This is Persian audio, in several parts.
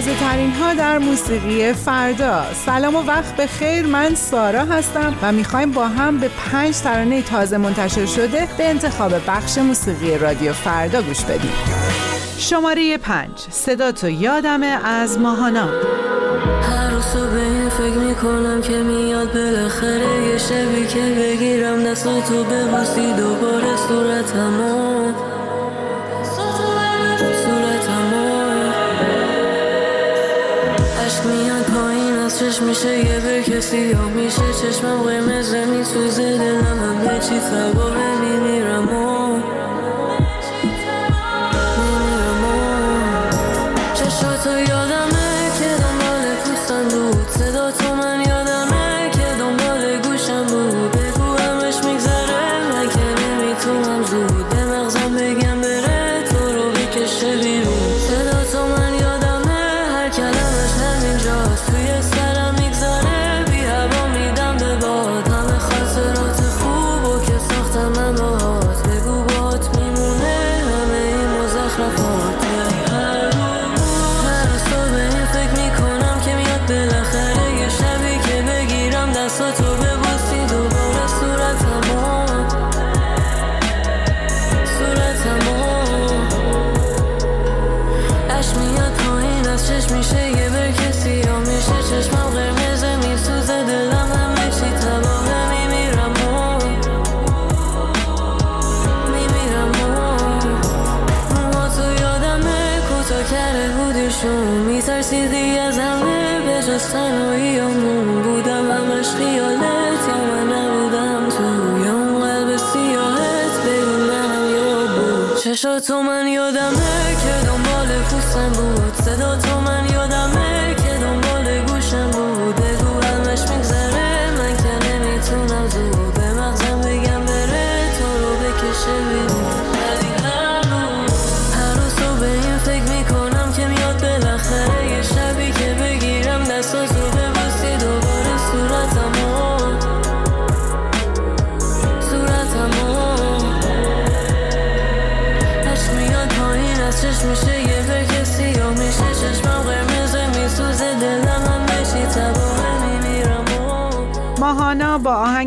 تازه ترین ها در موسیقی فردا. سلام و وقت به خیر. من سارا هستم و می‌خوایم با هم به پنج ترانه تازه منتشر شده به انتخاب بخش موسیقی رادیو فردا گوش بدیم. شماره پنج. صدا تو یادمه از ماهانا هر روز به فکر می‌کنم که میاد بالاخره. یه شبی که بگیرم دستاتو ببوسی. دوباره صورتمو میشه یه به کسی یا میشه چشمم قرمز میسوزه دلم همه چی تباه میترسیدی از همه به جز تنهاییامون بودم. همش خیالت یا من نبودم. تو یا اون قلب سیاهت بگو منم یا بود. چشاتو من یادمه که دنبال پوستم بود. صدا تو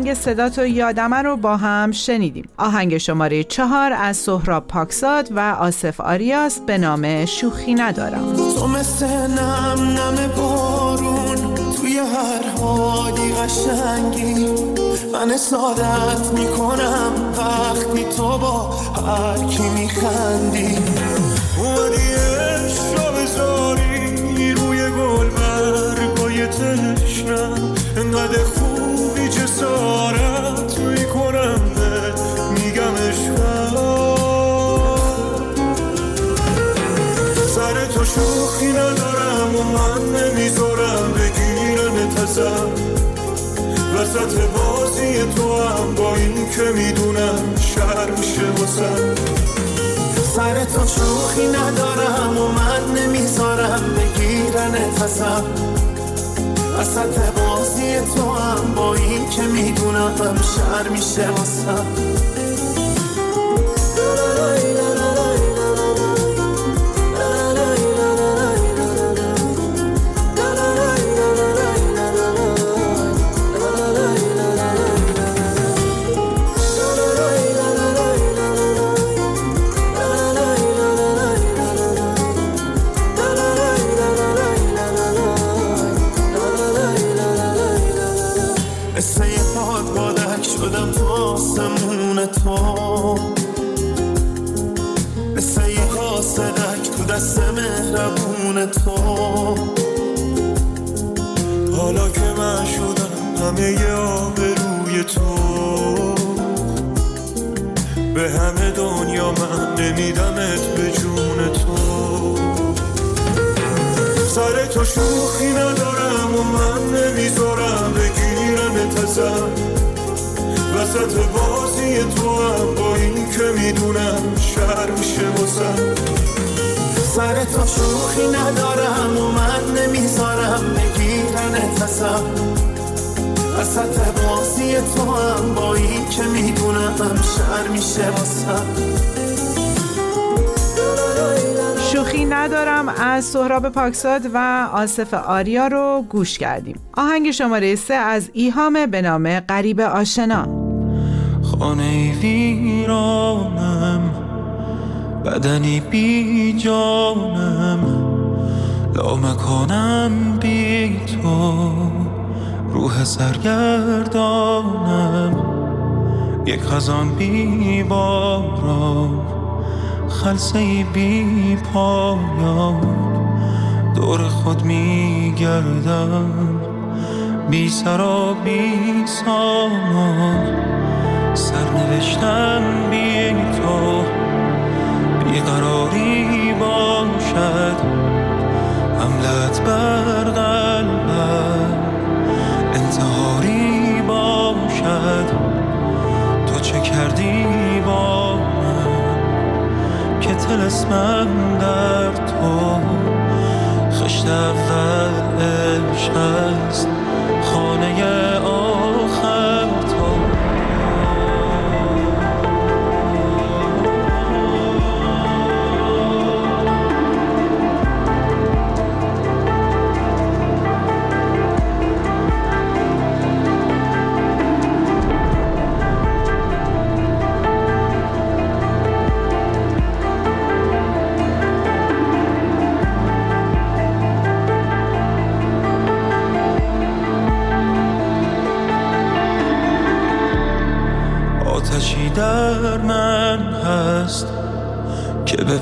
آهنگ صدا تو یادمه رو با هم شنیدیم. آهنگ شماره چهار از سهراب پاکزاد و آصف آریاس به نام شوخی ندارم. تو مثل نم نم بارون توی هر حالی قشنگی. من اسادت می‌کنم وقتی تو با هر کی میخندی اومدی رو بذاری روی گل برگای تشنم انقدر خوبی جسارت می‌کنم میگم عشقم. سر تو شوخی ندارم و من نمی‌ذارم بگیرن تزم وسط بازی تو هم با این که می‌دونم میشه واسم. سر تو شوخی ندارم و من نمی‌ذارم بگیرن تزم وسط بازی تو هم با این که می‌دونم شهر میشه واسم. شدم آسمون تو. مثل یه قاصدک تو دست مهربون تو. حالا که من شدم همه ی آبروی تو. به همه دنیا من نمیدمت به جون تو. سر تو شوخی ندارم و من نمی‌ذارم تزم وسط بازی تو هم با این که می‌دونم شهر میشه واسم سر تو شوخی ندارم و من نمی‌ذارم بگیرن تزم وسط بازی تو هم با این که می‌دونم میشه واسم شوخی ندارم از سهراب پاکساد و آصف آریا رو گوش کردیم. آهنگ شماره سه از ایهام به نام قریب آشنا. خانه ویرانم بدنی بی جانم. لامکانم بی تو روح سرگردانم. یک خزان بی باران خلصه بی پایان. دور خود می گردم بی سر بی سامان. سرنوشتم بی تو بی قراری باشد. حملت بر قلبم انتحاری باشد. تو چه کردی با که تلسمم در تو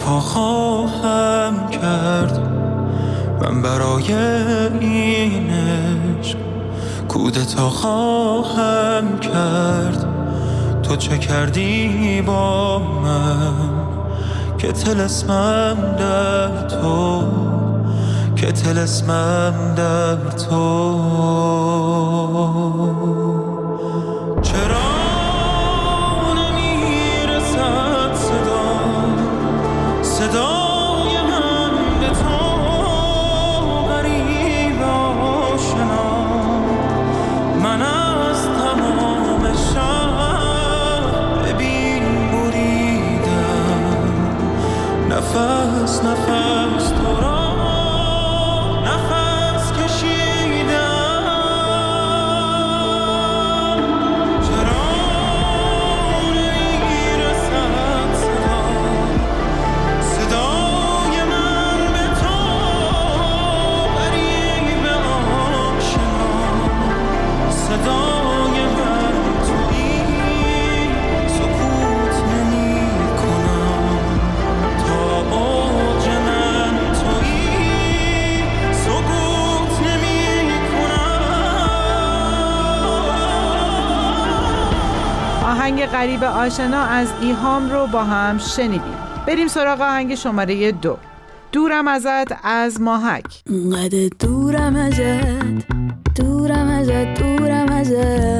پا خواهم کرد. من برای این عشق کودتا خواهم کرد. تو چه کردی با من؟ که تلسمم در تو که تلسمم در تو. na Fausta. غریب آشنا از ایهام رو با هم شنیدیم. بریم سراغ آهنگ شماره دو. دورم ازت از ماهک. اونقدر دورم ازت دورم ازت دورم ازت.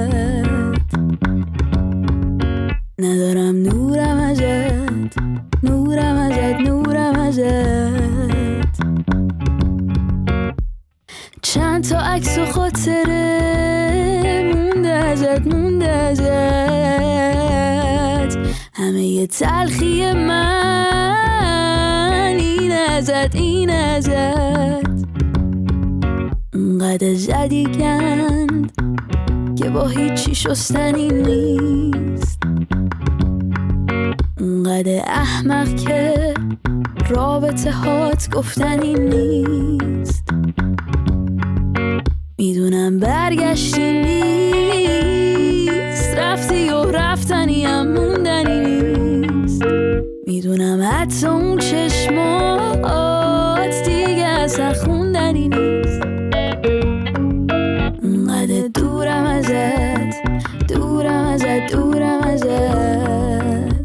تلخی من این ازت این ازت. اونقدر زدی کند که با هیچی شستنی نیست. اونقدر احمق که رابطه هات گفتنی نیست. می‌دونم برگشتی نیست. رفتی و رفتنی هم موندنی نیست. می‌دونم حتی اون چشمات دیگه اصلا خوندنی نیست. اونقدر دورم ازت دورم ازت دورم ازت.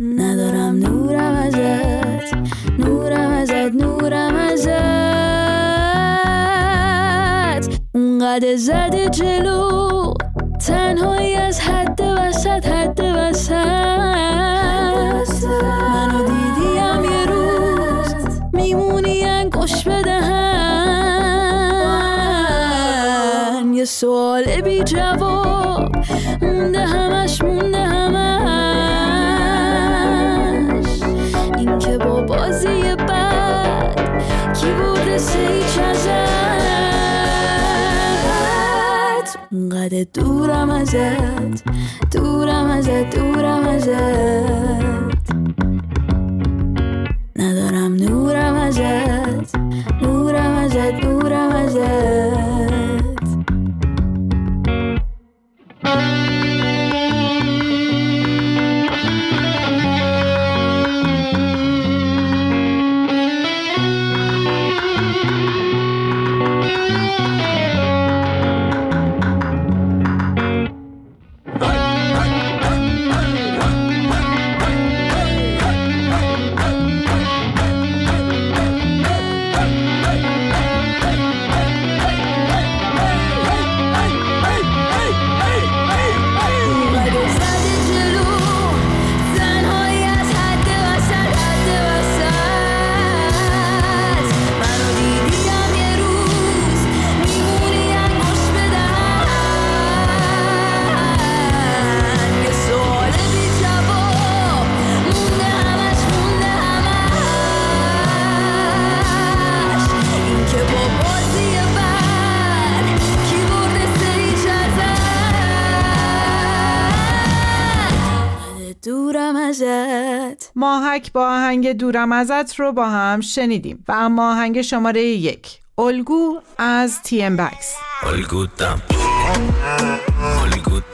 ندارم نورم ازت نورم ازت نورم ازت. اونقدر زده جلو فوش بدهن. یه سوال بی جواب. مونده همش مونده همش. این که با بازی بد کی بوده سیچ ازت اونقدر دورم ازت دورم ازت دورم ازت. ماهک با آهنگ دورم ازت رو با هم شنیدیم. و اما آهنگ شماره یک. الگو از تی ام بکس. الگوتم الگوتم هستم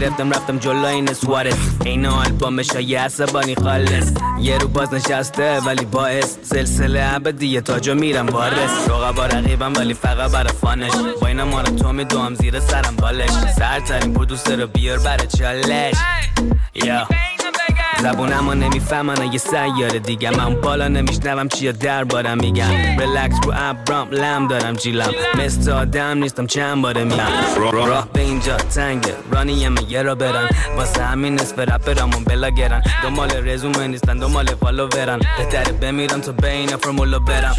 گرفتم رفتم جلو این سوارت این آلبومش یه عصبانی خالص. یه رو باز نشسته ولی باعث سلسله ابدیه تاجو میرم وارس رقبا رقیبم ولی فقط برا فانش. با اینا ما رو تو میدوام زیر سرم بالش. سرترین پرودوسر رو بیار برا چالش. یا زبونمو نمی‌فهمن یه سیاره دیگه. من بالا نمیشنوم چیا دربارم میگم. ریلکس رو ابرام لم دارم جیلم. مثل آدم نیستم چند باره میگم راه به اینجا تنگه رانی یه را برن. واسه همین نصف رپرامون گرن دنبال رزومه نیستن دنبال فالو برن بهتره بمیرم تا بین فرمولو برم.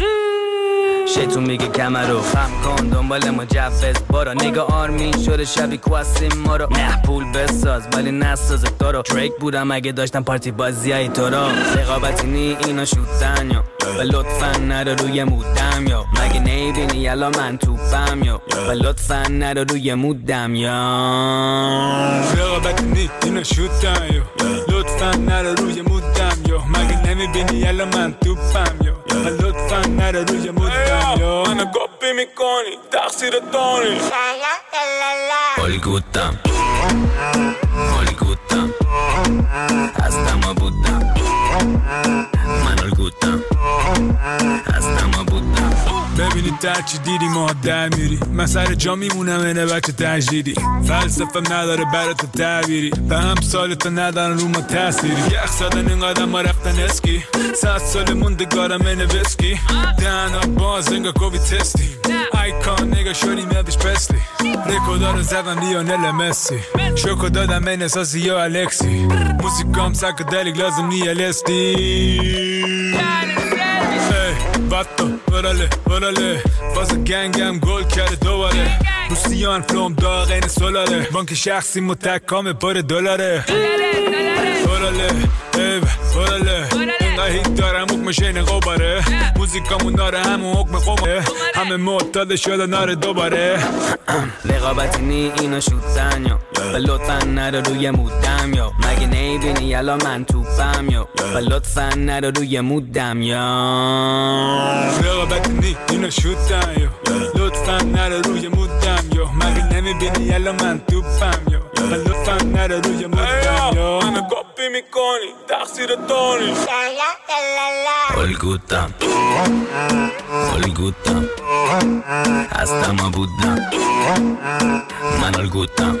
شیطون میگه کمر رو خم کن دنبال مجفز برو نگاه آرمین شده شبی کواسیم ما رو نه پول بساز ولی نساز تو رو. دریک بودم اگه داشتم پارتی بازی های تو رو. رقابتی نی اینا شوتن یا. و لطفا نرو روی مودم یا. مگه نیبینی یلا من توپم یا. و لطفا نرو روی مودم یا. رقابت نی اینا شوتن یو لطفا نرو روی مودم یو مگه نمی‌بینی الان من توپم یو و لطفا نرو روی مودم یو منو کپی می‌کنی تقصیر دانی الگوتم الگوتم در چی دیدی؟ ما در میری. من سر جا میمونم اینه بچه تجدیدی. فلسفم نداره برای تو تعبیری. به هم سال تو ندارن رو ما تأثیری. یخ زدن این قدم ما رفتن اسکی. صد سال موندگارم اینه وسکی دهنا باز انگا کوبی تستی. ایکان نگا شدی میادش پسلی رکودا رو زدن لیونل مسی. شوکو دادم این اساسی یا الکسی. موسیکام ساکدلیک لازم نی الستی باتو ورله ورله باز گنگم گل کرده دوباره. روسیان فلوم داغ این سولاره. بانک شخصی متکام پر دلاره. ورله ای ورله اینقدر هیت دارم حکم شین قباره موزیکامون داره همون حکم قماره همه معتاد شده ناره دوباره. رقابتی نی اینا یا و لطفا نرو روی مودم یا. مگه نیبینی یلا من توپم یا. و لطفا نرو روی مودم یا. رقابت نی اینا شوتن یو لطفا نرو روی مودم یو مگه نمی‌بینی الان من توپم یو و لطفا نرو روی مودم یو منو کپی می‌کنی تقصیر دانی الگوتم الگوتم هستم بودم. من الگوتم.